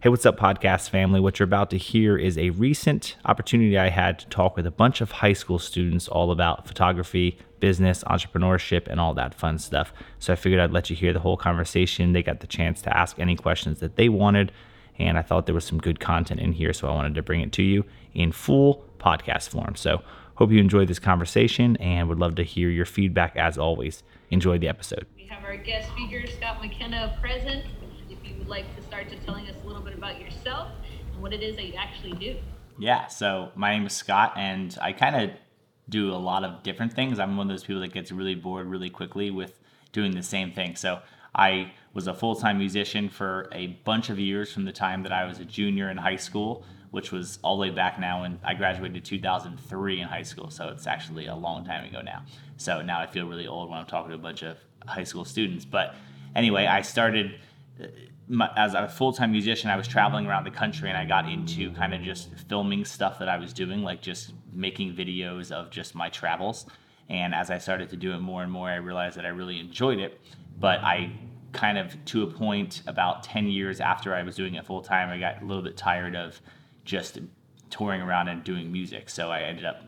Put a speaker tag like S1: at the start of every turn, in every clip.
S1: Hey, what's up, podcast family? What you're about to hear is a recent opportunity I had to talk with a bunch of high school students all about photography, business, entrepreneurship, and all that fun stuff. So I figured I'd let you hear the whole conversation. They got the chance to ask any questions that they wanted, and I thought there was some good content in here, so I wanted to bring it to you in full podcast form. So hope you enjoyed this conversation and would love to hear your feedback as always. Enjoy the episode.
S2: We have our guest speaker, Scott McKenna, present. You would like to start to telling us a little bit about yourself and what it is that you actually do.
S1: Yeah, so my name is Scott, and I kind of do a lot of different things. I'm one of those people that gets really bored really quickly with doing the same thing. So I was a full time musician for a bunch of years from the time that I was a junior in high school, which was all the way back now And I graduated 2003 in high school. So it's actually a long time ago now. So now I feel really old when I'm talking to a bunch of high school students. But anyway, I started as a full-time musician i was traveling around the country and i got into kind of just filming stuff that i was doing like just making videos of just my travels. And as i started to do it more and more i realized that i really enjoyed it. But i kind of to a point about 10 years after i was doing it full time i got a little bit tired of just touring around and doing music. So i ended up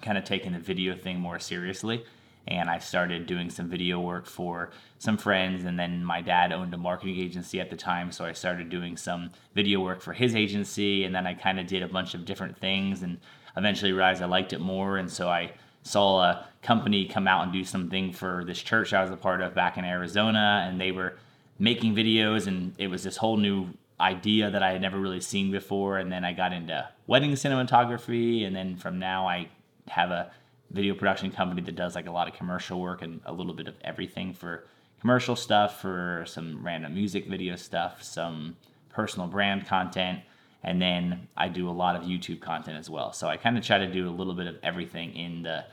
S1: kind of taking the video thing more seriously and I started doing some video work for some friends. And then my dad owned a marketing agency at the time, so I started doing some video work for his agency. And then I kind of did a bunch of different things, and eventually realized I liked it more. And so I saw a company come out and do something for this church I was a part of back in Arizona, and they were making videos, and it was this whole new idea that I had never really seen before. And then I got into wedding cinematography, and then from now I have a video production company that does like a lot of commercial work and a little bit of everything for commercial stuff, for some random music video stuff, some personal brand content, and then I do a lot of YouTube content as well. So I kind of try to do a little bit of everything in the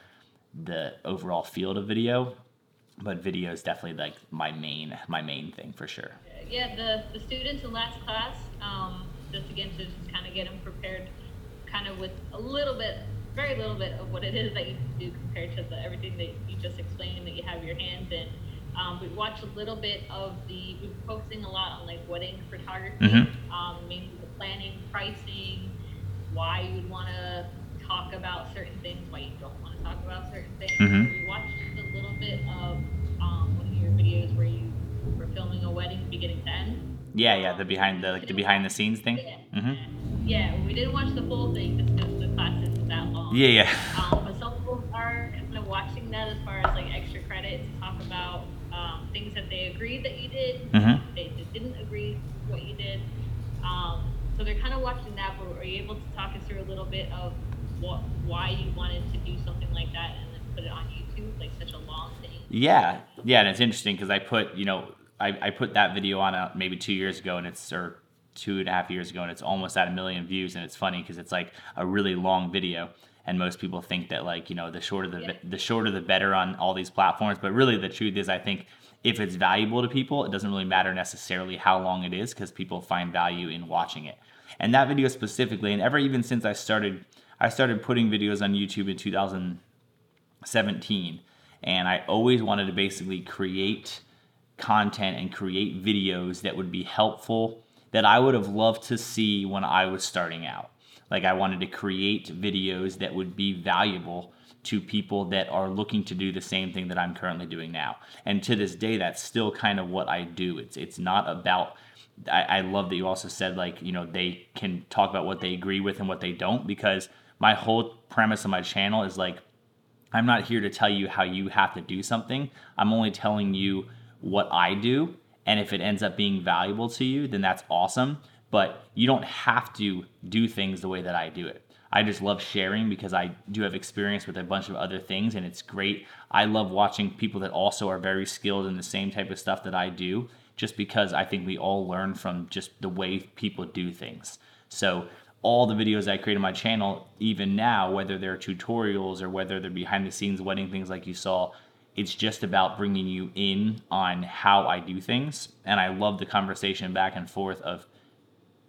S1: the overall field of video, but video is definitely like my main my main thing for sure.
S2: Yeah, the the students in last class, um, just again to just kind of get them prepared, kind of with a little bit very little bit of what it is that you do compared to the everything that you just explained that you have your hands in. Um, we watched a little bit of the. We're focusing a lot on like wedding photography, mm-hmm. um, mainly the planning, pricing, why you would want to talk about certain things, why you don't want to talk about certain things. Mm-hmm. We watched a little bit of um, one of your videos where you were filming a wedding beginning to end.
S1: Yeah, yeah, the behind the like the behind the scenes thing.
S2: Yeah, mm-hmm. yeah we didn't watch the full thing just because the class that long.
S1: Yeah, yeah.
S2: Um, but some people are kind of watching that as far as like extra credit to talk about um, things that they agreed that you did, mm-hmm. they, didn't agree what you did. Um, so they're kind of watching that. But are you able to talk us through a little bit of what why you wanted to do something like that and then put it on YouTube, like such a long thing?
S1: Yeah, yeah, and it's interesting because I put you know I, I put that video on uh, maybe two years ago, and it's or two and a half years ago, and it's almost at a million views. And it's funny because it's like a really long video, and most people think that like you know the shorter the yeah. the shorter the better on all these platforms. But really, the truth is, I think if it's valuable to people, it doesn't really matter necessarily how long it is because people find value in watching it. And that video specifically, and ever even since I started, I started putting videos on YouTube in 2017, and I always wanted to basically create content and create videos that would be helpful that I would have loved to see when I was starting out. Like I wanted to create videos that would be valuable to people that are looking to do the same thing that I'm currently doing now. And to this day, that's still kind of what I do. It's it's not about I, I love that you also said like, you know, they can talk about what they agree with and what they don't, because my whole premise of my channel is like I'm not here to tell you how you have to do something. I'm only telling you what I do. And if it ends up being valuable to you, then that's awesome. But you don't have to do things the way that I do it. I just love sharing because I do have experience with a bunch of other things and it's great. I love watching people that also are very skilled in the same type of stuff that I do just because I think we all learn from just the way people do things. So all the videos I create on my channel, even now, whether they're tutorials or whether they're behind the scenes wedding things like you saw, it's just about bringing you in on how I do things. And I love the conversation back and forth of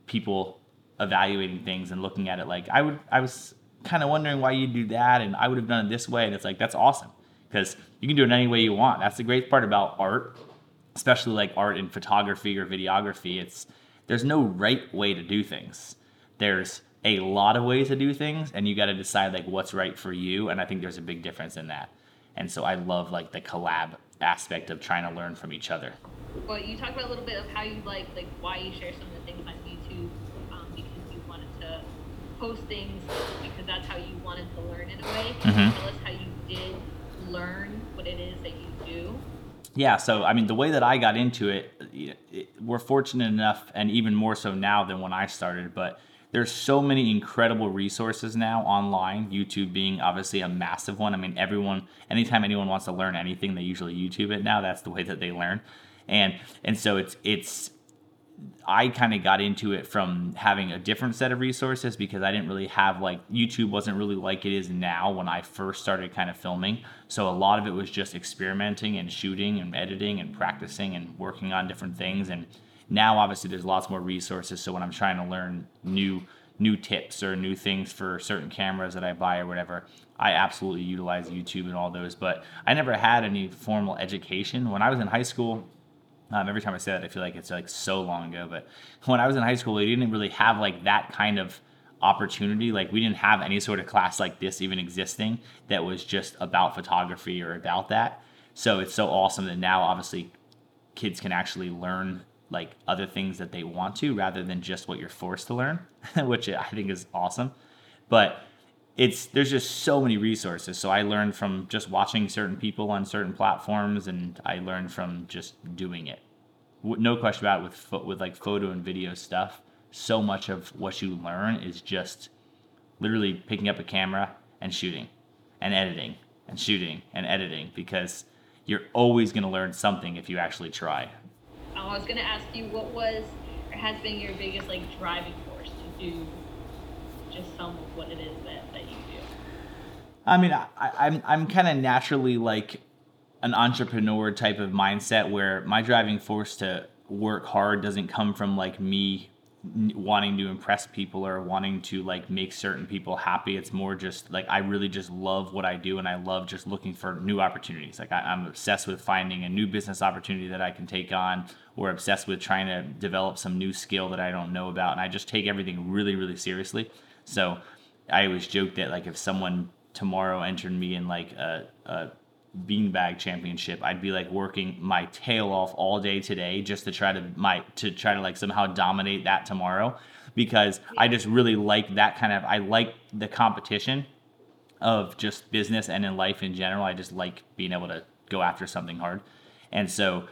S1: people evaluating things and looking at it like I would I was kind of wondering why you do that and I would have done it this way and it's like that's awesome because you can do it any way you want. That's the great part about art, especially like art in photography or videography. It's there's no right way to do things. There's a lot of ways to do things and you got to decide like what's right for you and I think there's a big difference in that. And so I love like the collab aspect of trying to learn from each other.
S2: Well, you talked about a little bit of how you like, like why you share some of the things on YouTube, um, because you wanted to post things because that's how you wanted to learn in a way.
S1: Mhm.
S2: tell us how you did learn what it is that you do?
S1: Yeah, so I mean, the way that I got into it, y- it, we're fortunate enough, and even more so now than when I started. But there's so many incredible resources now online. YouTube being obviously a massive one. I mean, everyone, anytime anyone wants to learn anything, they usually YouTube it now. That's the way that they learn, and and so it's it's I kind of got into it from having a different set of resources because I didn't really have like YouTube wasn't really like it is now when I first started kind of filming. So a lot of it was just experimenting and shooting and editing and practicing and working on different things. And now obviously there's lots more resources. So when I'm trying to learn new new tips or new things for certain cameras that I buy or whatever, I absolutely utilize YouTube and all those. But I never had any formal education. When I was in high school, um, every time I say that, I feel like it's like so long ago. But when I was in high school, we didn't really have like that kind of opportunity. Like we didn't have any sort of class like this even existing that was just about photography or about that. So it's so awesome that now, obviously, kids can actually learn like other things that they want to rather than just what you're forced to learn, which I think is awesome. But it's there's just so many resources. So I learned from just watching certain people on certain platforms, and I learned from just doing it. No question about it with pho- with like photo and video stuff. So much of what you learn is just literally picking up a camera and shooting, and editing and shooting and editing because you're always going to learn something if you actually try.
S2: I was gonna ask you what was or has been your biggest like driving force to do just some of what it is that, that you do.
S1: I mean, I, I'm I'm kind of naturally like an entrepreneur type of mindset where my driving force to work hard doesn't come from like me wanting to impress people or wanting to like make certain people happy. It's more just like I really just love what I do and I love just looking for new opportunities. Like I, I'm obsessed with finding a new business opportunity that I can take on or obsessed with trying to develop some new skill that I don't know about. And I just take everything really, really seriously. So I always joke that like if someone tomorrow entered me in like a, a beanbag championship, I'd be like working my tail off all day today just to try to my to try to like somehow dominate that tomorrow because I just really like that kind of I like the competition of just business and in life in general. I just like being able to go after something hard. And so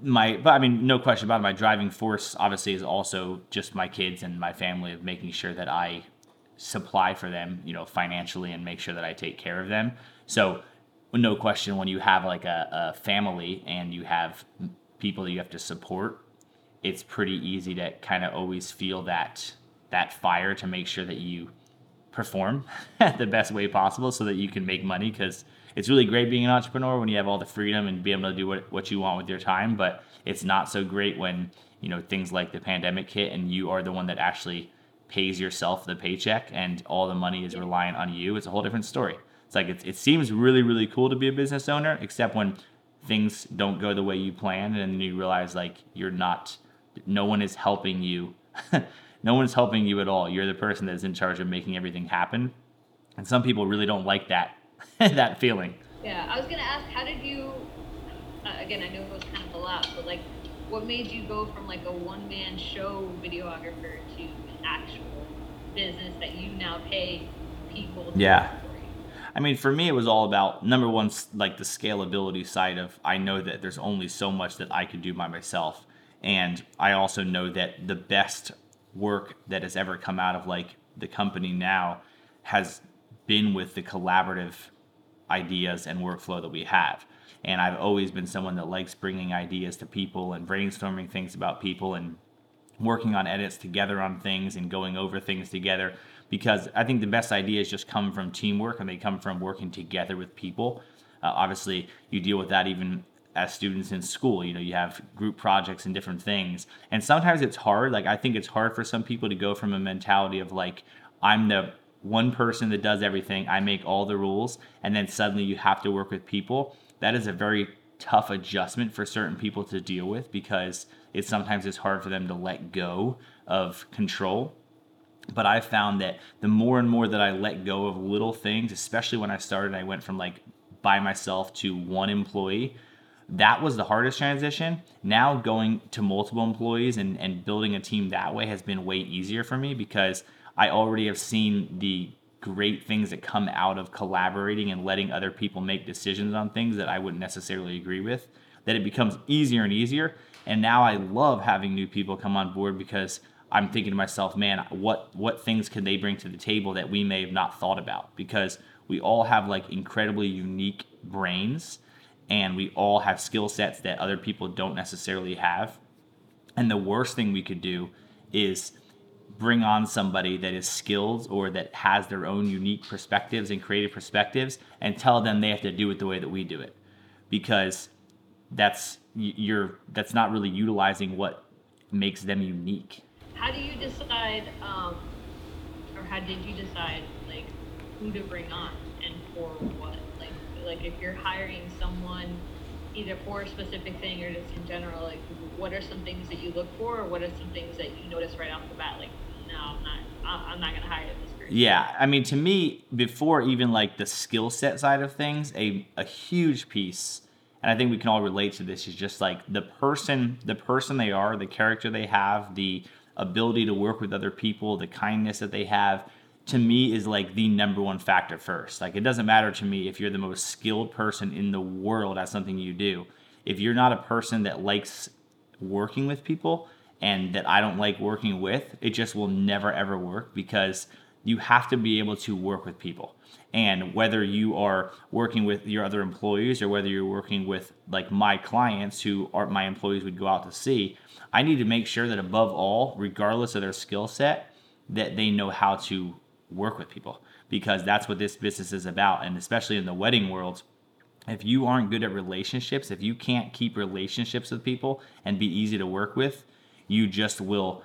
S1: my but I mean no question about it, my driving force obviously is also just my kids and my family of making sure that I supply for them, you know, financially and make sure that I take care of them. So no question when you have like a, a family and you have people that you have to support, it's pretty easy to kind of always feel that that fire to make sure that you perform the best way possible so that you can make money because it's really great being an entrepreneur when you have all the freedom and be able to do what, what you want with your time but it's not so great when you know things like the pandemic hit and you are the one that actually pays yourself the paycheck and all the money is reliant on you. It's a whole different story it's like it, it seems really really cool to be a business owner except when things don't go the way you planned and you realize like you're not no one is helping you no one's helping you at all you're the person that's in charge of making everything happen and some people really don't like that that feeling
S2: Yeah, I was gonna ask, how did you? Uh, again, I know it was kind of a lot, but like, what made you go from like a one-man show videographer to an actual business that you now pay people? To
S1: Yeah. I mean, for me, it was all about number one, like the scalability side of I know that there's only so much that I could do by myself. And I also know that the best work that has ever come out of like the company now has been with the collaborative ideas and workflow that we have. And I've always been someone that likes bringing ideas to people and brainstorming things about people and working on edits together on things and going over things together because I think the best ideas just come from teamwork and they come from working together with people. Uh, obviously, you deal with that even as students in school. You know, you have group projects and different things. And sometimes it's hard. Like, I think it's hard for some people to go from a mentality of like, I'm the one person that does everything, I make all the rules, and then suddenly you have to work with people. That is a very tough adjustment for certain people to deal with because it sometimes it's hard for them to let go of control. But I found that the more and more that I let go of little things, especially when I started, I went from like by myself to one employee. That was the hardest transition. Now going to multiple employees and, and building a team that way has been way easier for me because I already have seen the great things that come out of collaborating and letting other people make decisions on things that I wouldn't necessarily agree with, that it becomes easier and easier. And now I love having new people come on board because I'm thinking to myself, man, what what things can they bring to the table that we may have not thought about? Because we all have like incredibly unique brains and we all have skill sets that other people don't necessarily have. And the worst thing we could do is bring on somebody that is skilled or that has their own unique perspectives and creative perspectives and tell them they have to do it the way that we do it because that's you're that's not really utilizing what makes them unique
S2: how do you decide um, or how did you decide like who to bring on and for what like like if you're hiring someone either for a specific thing or just in general like what are some things that you look for or what are some things that you notice right off the bat like no, I'm not. I'm not gonna hire this person.
S1: Yeah, I mean, to me, before even like the skill set side of things, a a huge piece, and I think we can all relate to this, is just like the person, the person they are, the character they have, the ability to work with other people, the kindness that they have. To me, is like the number one factor first. Like, it doesn't matter to me if you're the most skilled person in the world at something you do. If you're not a person that likes working with people, and that I don't like working with, it just will never ever work because you have to be able to work with people. And whether you are working with your other employees or whether you're working with like my clients who are my employees would go out to see, I need to make sure that above all, regardless of their skill set, that they know how to work with people because that's what this business is about. And especially in the wedding world, if you aren't good at relationships, if you can't keep relationships with people and be easy to work with, you just will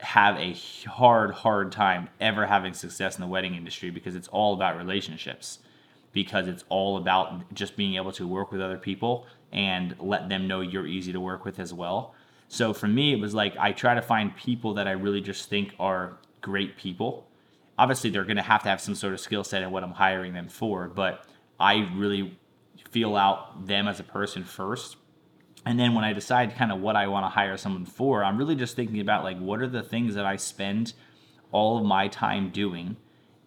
S1: have a hard, hard time ever having success in the wedding industry because it's all about relationships. Because it's all about just being able to work with other people and let them know you're easy to work with as well. So for me, it was like I try to find people that I really just think are great people. Obviously, they're going to have to have some sort of skill set in what I'm hiring them for, but I really feel out them as a person first and then when I decide kind of what I want to hire someone for, I'm really just thinking about like what are the things that I spend all of my time doing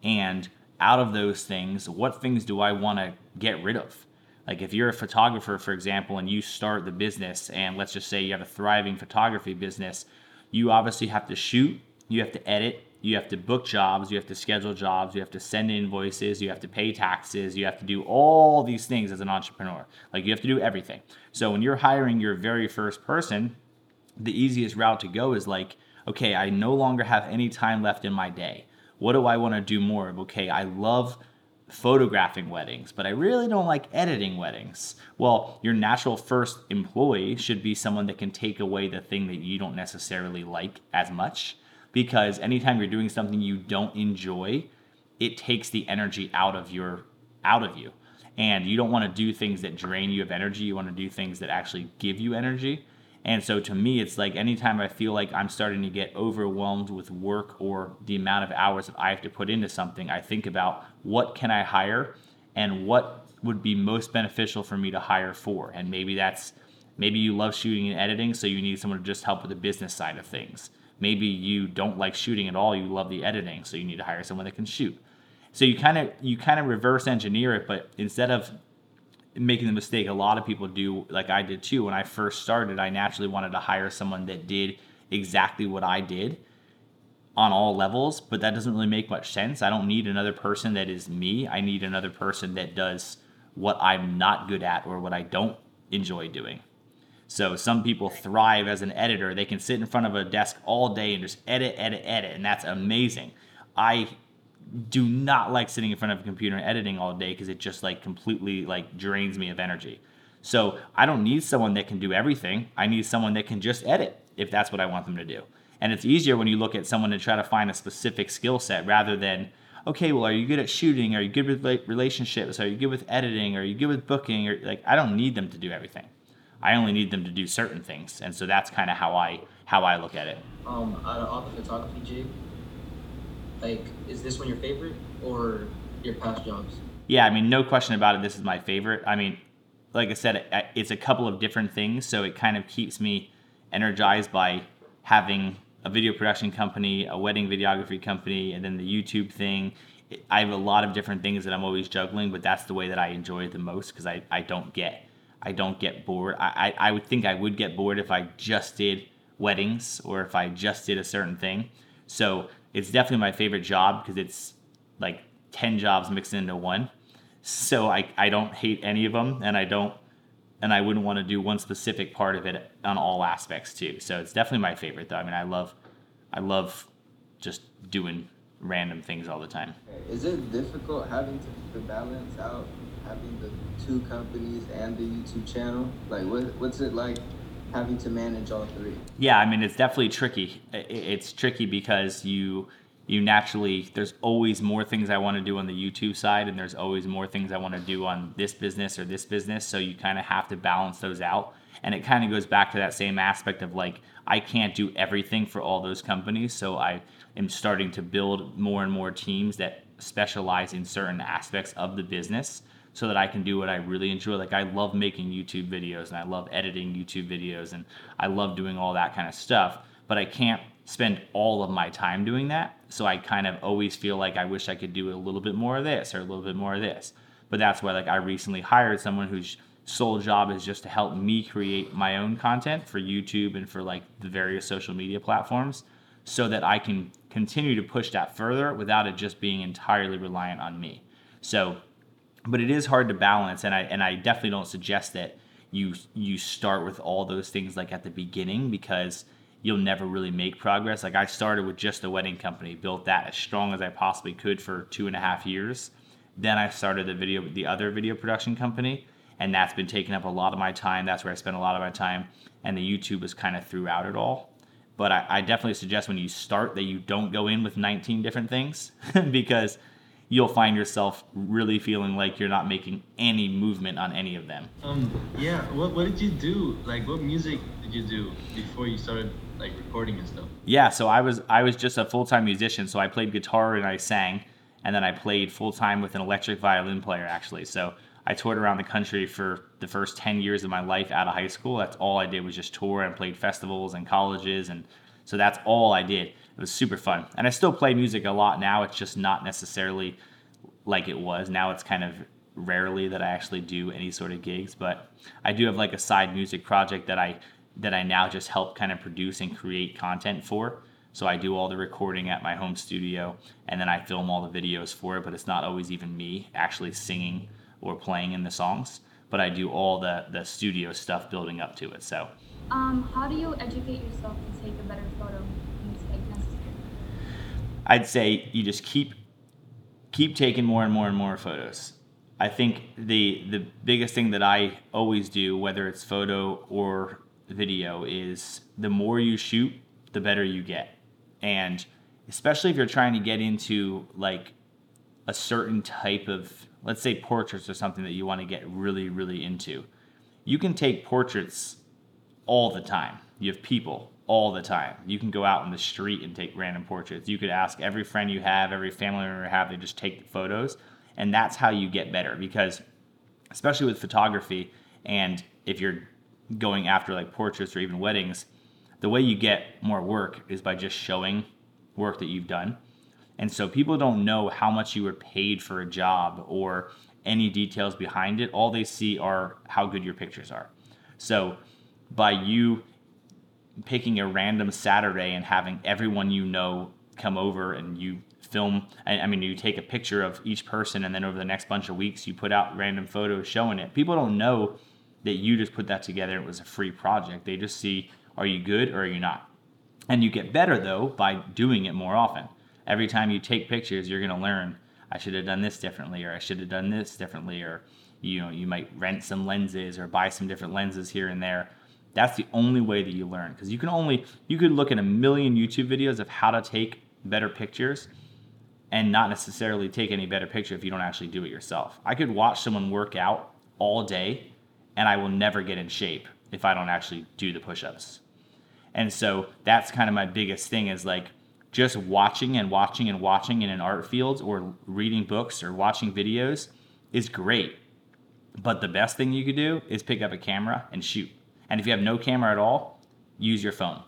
S1: and out of those things, what things do I want to get rid of? Like if you're a photographer, for example, and you start the business and let's just say you have a thriving photography business, you obviously have to shoot, you have to edit, you have to book jobs, you have to schedule jobs, you have to send invoices, you have to pay taxes, you have to do all these things as an entrepreneur. Like you have to do everything. So when you're hiring your very first person, the easiest route to go is like, okay, I no longer have any time left in my day. What do I want to do more of? Okay, I love photographing weddings, but I really don't like editing weddings. Well, your natural first employee should be someone that can take away the thing that you don't necessarily like as much because anytime you're doing something you don't enjoy, it takes the energy out of your out of you. And you don't want to do things that drain you of energy. You want to do things that actually give you energy. And so to me, it's like anytime I feel like I'm starting to get overwhelmed with work or the amount of hours that I have to put into something, I think about what can I hire and what would be most beneficial for me to hire for. And maybe that's maybe you love shooting and editing, so you need someone to just help with the business side of things maybe you don't like shooting at all you love the editing so you need to hire someone that can shoot. So you kind of you kind of reverse engineer it but instead of making the mistake a lot of people do like i did too when i first started i naturally wanted to hire someone that did exactly what i did on all levels but that doesn't really make much sense. I don't need another person that is me. I need another person that does what i'm not good at or what i don't enjoy doing so some people thrive as an editor. They can sit in front of a desk all day and just edit, edit, edit, and that's amazing. I do not like sitting in front of a computer and editing all day because it just like completely like drains me of energy. So I don't need someone that can do everything. I need someone that can just edit if that's what I want them to do. And it's easier when you look at someone to try to find a specific skill set rather than, okay, well, are you good at shooting? Are you good with relationships? Are you good with editing? Are you good with booking? Or like, I don't need them to do everything. I only need them to do certain things, and so that's kind of how I how I look at it.
S3: Um, out of all the photography jig, like, is this one your favorite or your past jobs?
S1: Yeah, I mean, no question about it. This is my favorite. I mean, like I said, it's a couple of different things, so it kind of keeps me energized by having a video production company, a wedding videography company, and then the YouTube thing. I have a lot of different things that I'm always juggling, but that's the way that I enjoy it the most because I, I don't get I don't get bored. I, I, I would think I would get bored if I just did weddings or if I just did a certain thing. So it's definitely my favorite job because it's like 10 jobs mixed into one. So I, I don't hate any of them and I don't and I wouldn't want to do one specific part of it on all aspects too. So it's definitely my favorite though. I mean I love I love just doing random things all the time.
S4: Is it difficult having to, to balance out having the two companies and the YouTube channel? Like what what's it like having to manage all three?
S1: Yeah, I mean it's definitely tricky. It's tricky because you you naturally there's always more things I want to do on the YouTube side and there's always more things I want to do on this business or this business, so you kind of have to balance those out. And it kind of goes back to that same aspect of like I can't do everything for all those companies, so I am starting to build more and more teams that specialize in certain aspects of the business so that I can do what I really enjoy. Like I love making YouTube videos and I love editing YouTube videos and I love doing all that kind of stuff, but I can't spend all of my time doing that. So I kind of always feel like I wish I could do a little bit more of this or a little bit more of this. But that's why like I recently hired someone whose sole job is just to help me create my own content for YouTube and for like the various social media platforms so that I can continue to push that further without it just being entirely reliant on me. So but it is hard to balance and I and I definitely don't suggest that you you start with all those things like at the beginning because you'll never really make progress. Like I started with just a wedding company, built that as strong as I possibly could for two and a half years. Then I started the video the other video production company and that's been taking up a lot of my time. That's where I spend a lot of my time. And the YouTube is kind of throughout it all. But I, I definitely suggest when you start that you don't go in with 19 different things because you'll find yourself really feeling like you're not making any movement on any of them.
S5: Um, yeah. What, what did you do? Like, what music did you do before you started like recording and stuff?
S1: Yeah. So I was I was just a full time musician. So I played guitar and I sang, and then I played full time with an electric violin player actually. So I toured around the country for the first 10 years of my life out of high school. That's all I did was just tour and played festivals and colleges and so that's all I did. It was super fun. And I still play music a lot now. It's just not necessarily like it was. Now it's kind of rarely that I actually do any sort of gigs, but I do have like a side music project that I that I now just help kind of produce and create content for. So I do all the recording at my home studio and then I film all the videos for it, but it's not always even me actually singing or playing in the songs, but I do all the the studio stuff building up to it. So
S6: um, how do you educate yourself to take a better photo when it's like necessary?
S1: I'd say you just keep keep taking more and more and more photos. I think the the biggest thing that I always do, whether it's photo or video, is the more you shoot, the better you get. And especially if you're trying to get into like a certain type of let's say portraits or something that you want to get really really into you can take portraits all the time. You have people all the time. You can go out in the street and take random portraits. You could ask every friend you have, every family member you have, they just take photos. And that's how you get better because, especially with photography, and if you're going after like portraits or even weddings, the way you get more work is by just showing work that you've done. And so people don't know how much you were paid for a job or any details behind it. All they see are how good your pictures are. So by you picking a random Saturday and having everyone you know come over and you film I mean you take a picture of each person and then over the next bunch of weeks you put out random photos showing it. People don't know that you just put that together it was a free project. They just see are you good or are you not? And you get better though by doing it more often. Every time you take pictures, you're going to learn I should have done this differently or I should have done this differently or you know, you might rent some lenses or buy some different lenses here and there that's the only way that you learn because you can only you could look at a million YouTube videos of how to take better pictures and not necessarily take any better picture if you don't actually do it yourself. I could watch someone work out all day and I will never get in shape if I don't actually do the push ups. And so that's kind of my biggest thing is like just watching and watching and watching in an art field or reading books or watching videos is great. But the best thing you could do is pick up a camera and shoot. And if you have no camera at all, use your phone.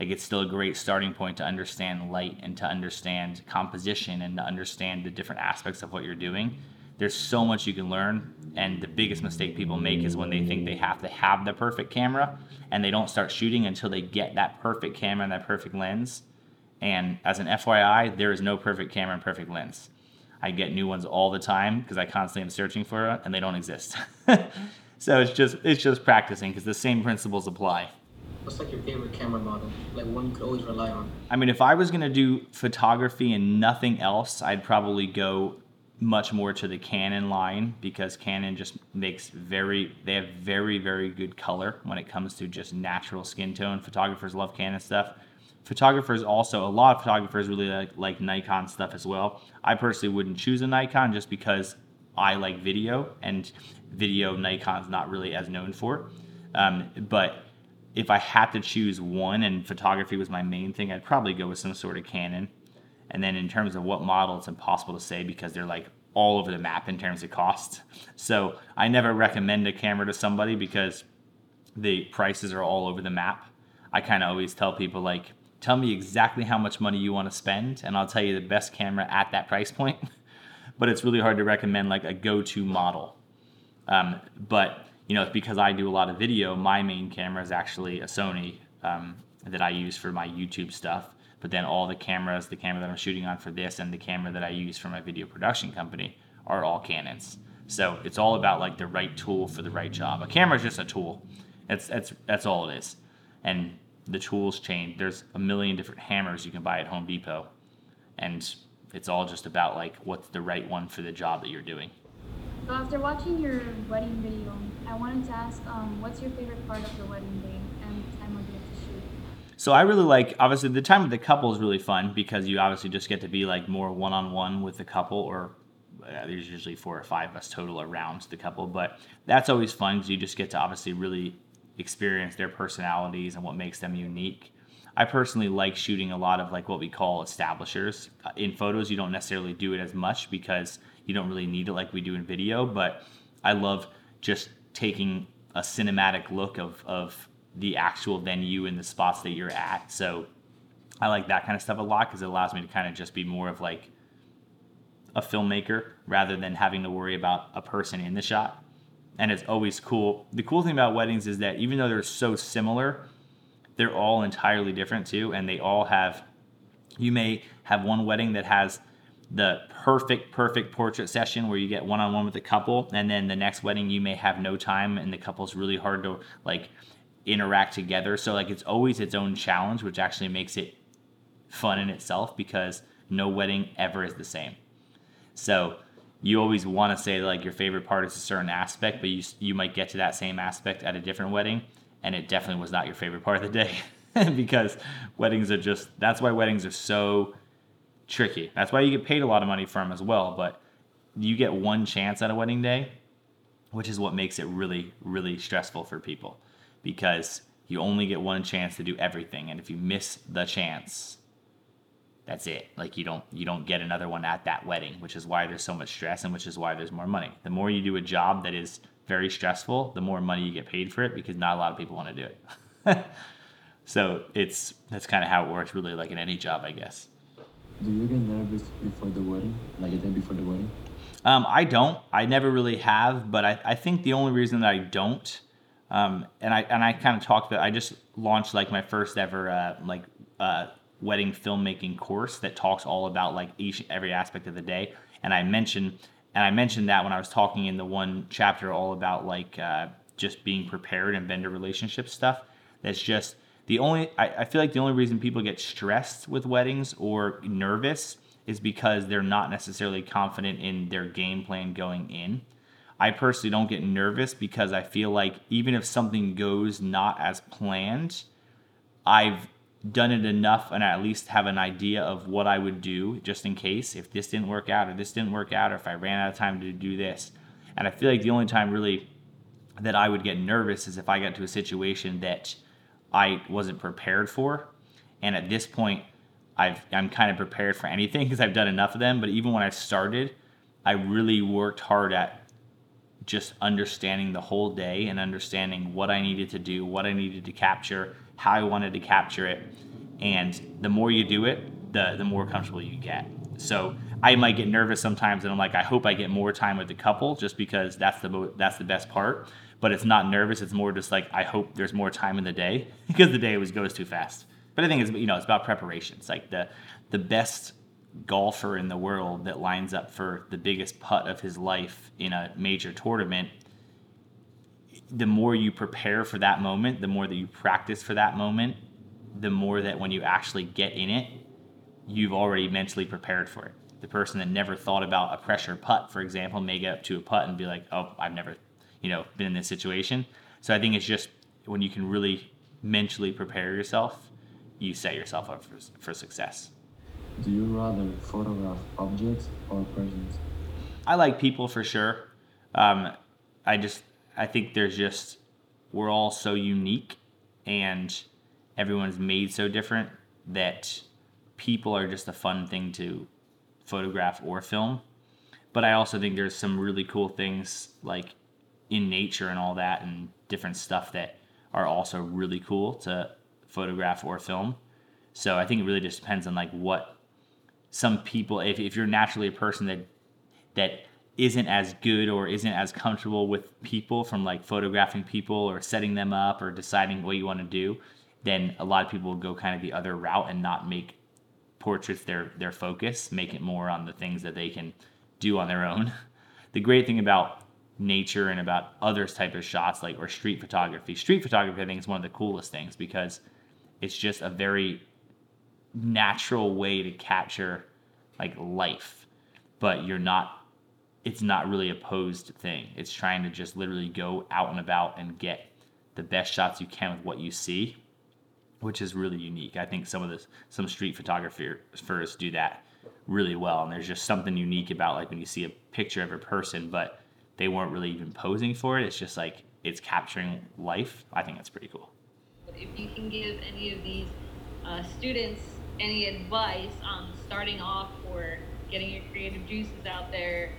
S1: Like it's still a great starting point to understand light and to understand composition and to understand the different aspects of what you're doing. There's so much you can learn, and the biggest mistake people make is when they think they have to have the perfect camera and they don't start shooting until they get that perfect camera and that perfect lens. And as an FYI, there is no perfect camera and perfect lens. I get new ones all the time because I constantly am searching for it, and they don't exist. so it's just it's just practicing because the same principles apply.
S3: What's like your favorite camera model? Like one you could always rely on.
S1: I mean, if I was gonna do photography and nothing else, I'd probably go much more to the Canon line because Canon just makes very they have very very good color when it comes to just natural skin tone. Photographers love Canon stuff. Photographers also a lot of photographers really like, like Nikon stuff as well. I personally wouldn't choose a Nikon just because I like video and video Nikon's not really as known for. Um, but if I had to choose one and photography was my main thing, I'd probably go with some sort of Canon. And then in terms of what model, it's impossible to say because they're like all over the map in terms of cost. So I never recommend a camera to somebody because the prices are all over the map. I kind of always tell people like, tell me exactly how much money you want to spend, and I'll tell you the best camera at that price point. but it's really hard to recommend like a go-to model. Um, but you know, because I do a lot of video, my main camera is actually a Sony um, that I use for my YouTube stuff. But then all the cameras, the camera that I'm shooting on for this, and the camera that I use for my video production company are all Canons. So it's all about like the right tool for the right job. A camera is just a tool. That's that's that's all it is. And the tools change. There's a million different hammers you can buy at Home Depot, and it's all just about like what's the right one for the job that you're doing.
S6: So after watching your wedding video, I wanted to ask, um, what's your favorite part of the wedding day and the time of day to shoot?
S1: So I really like obviously the time with the couple is really fun because you obviously just get to be like more one on one with the couple or uh, there's usually four or five of us total around the couple, but that's always fun because you just get to obviously really experience their personalities and what makes them unique. I personally like shooting a lot of like what we call establishers. Uh, in photos, you don't necessarily do it as much because you don't really need it like we do in video, but I love just taking a cinematic look of, of the actual venue and the spots that you're at. So I like that kind of stuff a lot because it allows me to kind of just be more of like a filmmaker rather than having to worry about a person in the shot. And it's always cool. The cool thing about weddings is that even though they're so similar, they're all entirely different too. And they all have, you may have one wedding that has the perfect, perfect portrait session where you get one on one with a couple. And then the next wedding, you may have no time and the couple's really hard to like interact together. So, like, it's always its own challenge, which actually makes it fun in itself because no wedding ever is the same. So, you always want to say like your favorite part is a certain aspect, but you you might get to that same aspect at a different wedding, and it definitely was not your favorite part of the day because weddings are just that's why weddings are so tricky. That's why you get paid a lot of money for them as well, but you get one chance at a wedding day, which is what makes it really really stressful for people because you only get one chance to do everything, and if you miss the chance, that's it like you don't you don't get another one at that wedding which is why there's so much stress and which is why there's more money the more you do a job that is very stressful the more money you get paid for it because not a lot of people want to do it so it's that's kind of how it works really like in any job i guess
S7: Do you get nervous before the wedding? Like a day before the wedding?
S1: Um, I don't. I never really have, but I, I think the only reason that I don't, um, and I and I kind of talked about. I just launched like my first ever uh, like uh, wedding filmmaking course that talks all about like each every aspect of the day. And I mentioned and I mentioned that when I was talking in the one chapter all about like uh, just being prepared and vendor relationship stuff. That's just the only. I, I feel like the only reason people get stressed with weddings or nervous is because they're not necessarily confident in their game plan going in. I personally don't get nervous because I feel like even if something goes not as planned, I've done it enough and I at least have an idea of what I would do just in case if this didn't work out or this didn't work out or if I ran out of time to do this. And I feel like the only time really that I would get nervous is if I got to a situation that I wasn't prepared for. And at this point, I've, I'm kind of prepared for anything because I've done enough of them. But even when I started, I really worked hard at just understanding the whole day and understanding what I needed to do, what I needed to capture, how I wanted to capture it. And the more you do it, the the more comfortable you get. So I might get nervous sometimes, and I'm like, I hope I get more time with the couple, just because that's the that's the best part. But it's not nervous; it's more just like I hope there's more time in the day because the day always goes too fast. But I think it's you know it's about preparation. It's like the the best golfer in the world that lines up for the biggest putt of his life in a major tournament the more you prepare for that moment the more that you practice for that moment the more that when you actually get in it you've already mentally prepared for it the person that never thought about a pressure putt for example may get up to a putt and be like oh i've never you know been in this situation so i think it's just when you can really mentally prepare yourself you set yourself up for, for success
S7: Do you rather photograph objects or persons?
S1: I like people for sure. Um, I just I think there's just we're all so unique and everyone's made so different that people are just a fun thing to photograph or film. But I also think there's some really cool things like in nature and all that and different stuff that are also really cool to photograph or film. So I think it really just depends on like what some people if, if you're naturally a person that that isn't as good or isn't as comfortable with people from like photographing people or setting them up or deciding what you want to do then a lot of people will go kind of the other route and not make portraits their their focus make it more on the things that they can do on their own. The great thing about nature and about other type of shots like or street photography street photography i think is one of the coolest things because it's just a very natural way to capture like life but you're not it's not really a posed thing. It's trying to just literally go out and about and get the best shots you can with what you see which is really unique. I think some of the some street photographers do that really well and there's just something unique about like when you see a picture of a person but they weren't really even posing for it. It's just like it's capturing life. I think that's pretty cool.
S2: If you can give any of these uh, students any advice on starting off or getting your creative juices out there,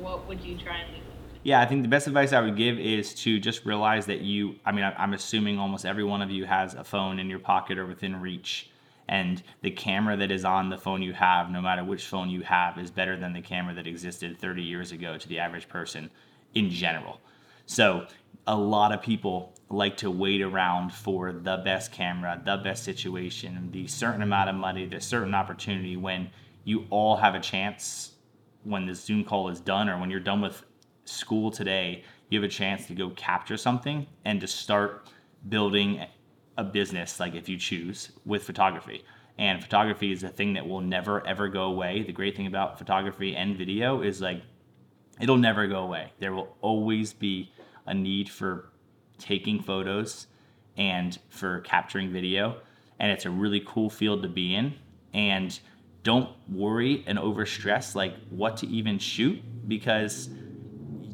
S2: what would you try and leave?
S1: Yeah, I think the best advice I would give is to just realize that you, I mean, I'm assuming almost every one of you has a phone in your pocket or within reach. And the camera that is on the phone you have, no matter which phone you have, is better than the camera that existed 30 years ago to the average person in general. So, a lot of people like to wait around for the best camera, the best situation, the certain amount of money, the certain opportunity when you all have a chance when the Zoom call is done or when you're done with school today, you have a chance to go capture something and to start building a business, like if you choose, with photography. And photography is a thing that will never ever go away. The great thing about photography and video is like it'll never go away. There will always be a need for taking photos and for capturing video. And it's a really cool field to be in. And don't worry and overstress like what to even shoot because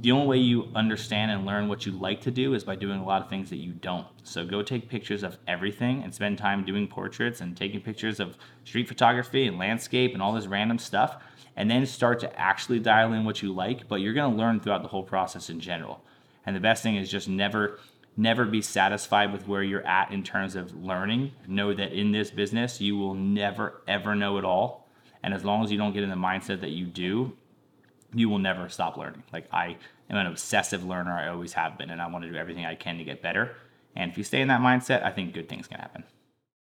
S1: the only way you understand and learn what you like to do is by doing a lot of things that you don't. So go take pictures of everything and spend time doing portraits and taking pictures of street photography and landscape and all this random stuff. And then start to actually dial in what you like, but you're gonna learn throughout the whole process in general. And the best thing is just never, never be satisfied with where you're at in terms of learning. Know that in this business, you will never, ever know it all. And as long as you don't get in the mindset that you do, you will never stop learning. Like I am an obsessive learner. I always have been, and I want to do everything I can to get better. And if you stay in that mindset, I think good things can happen.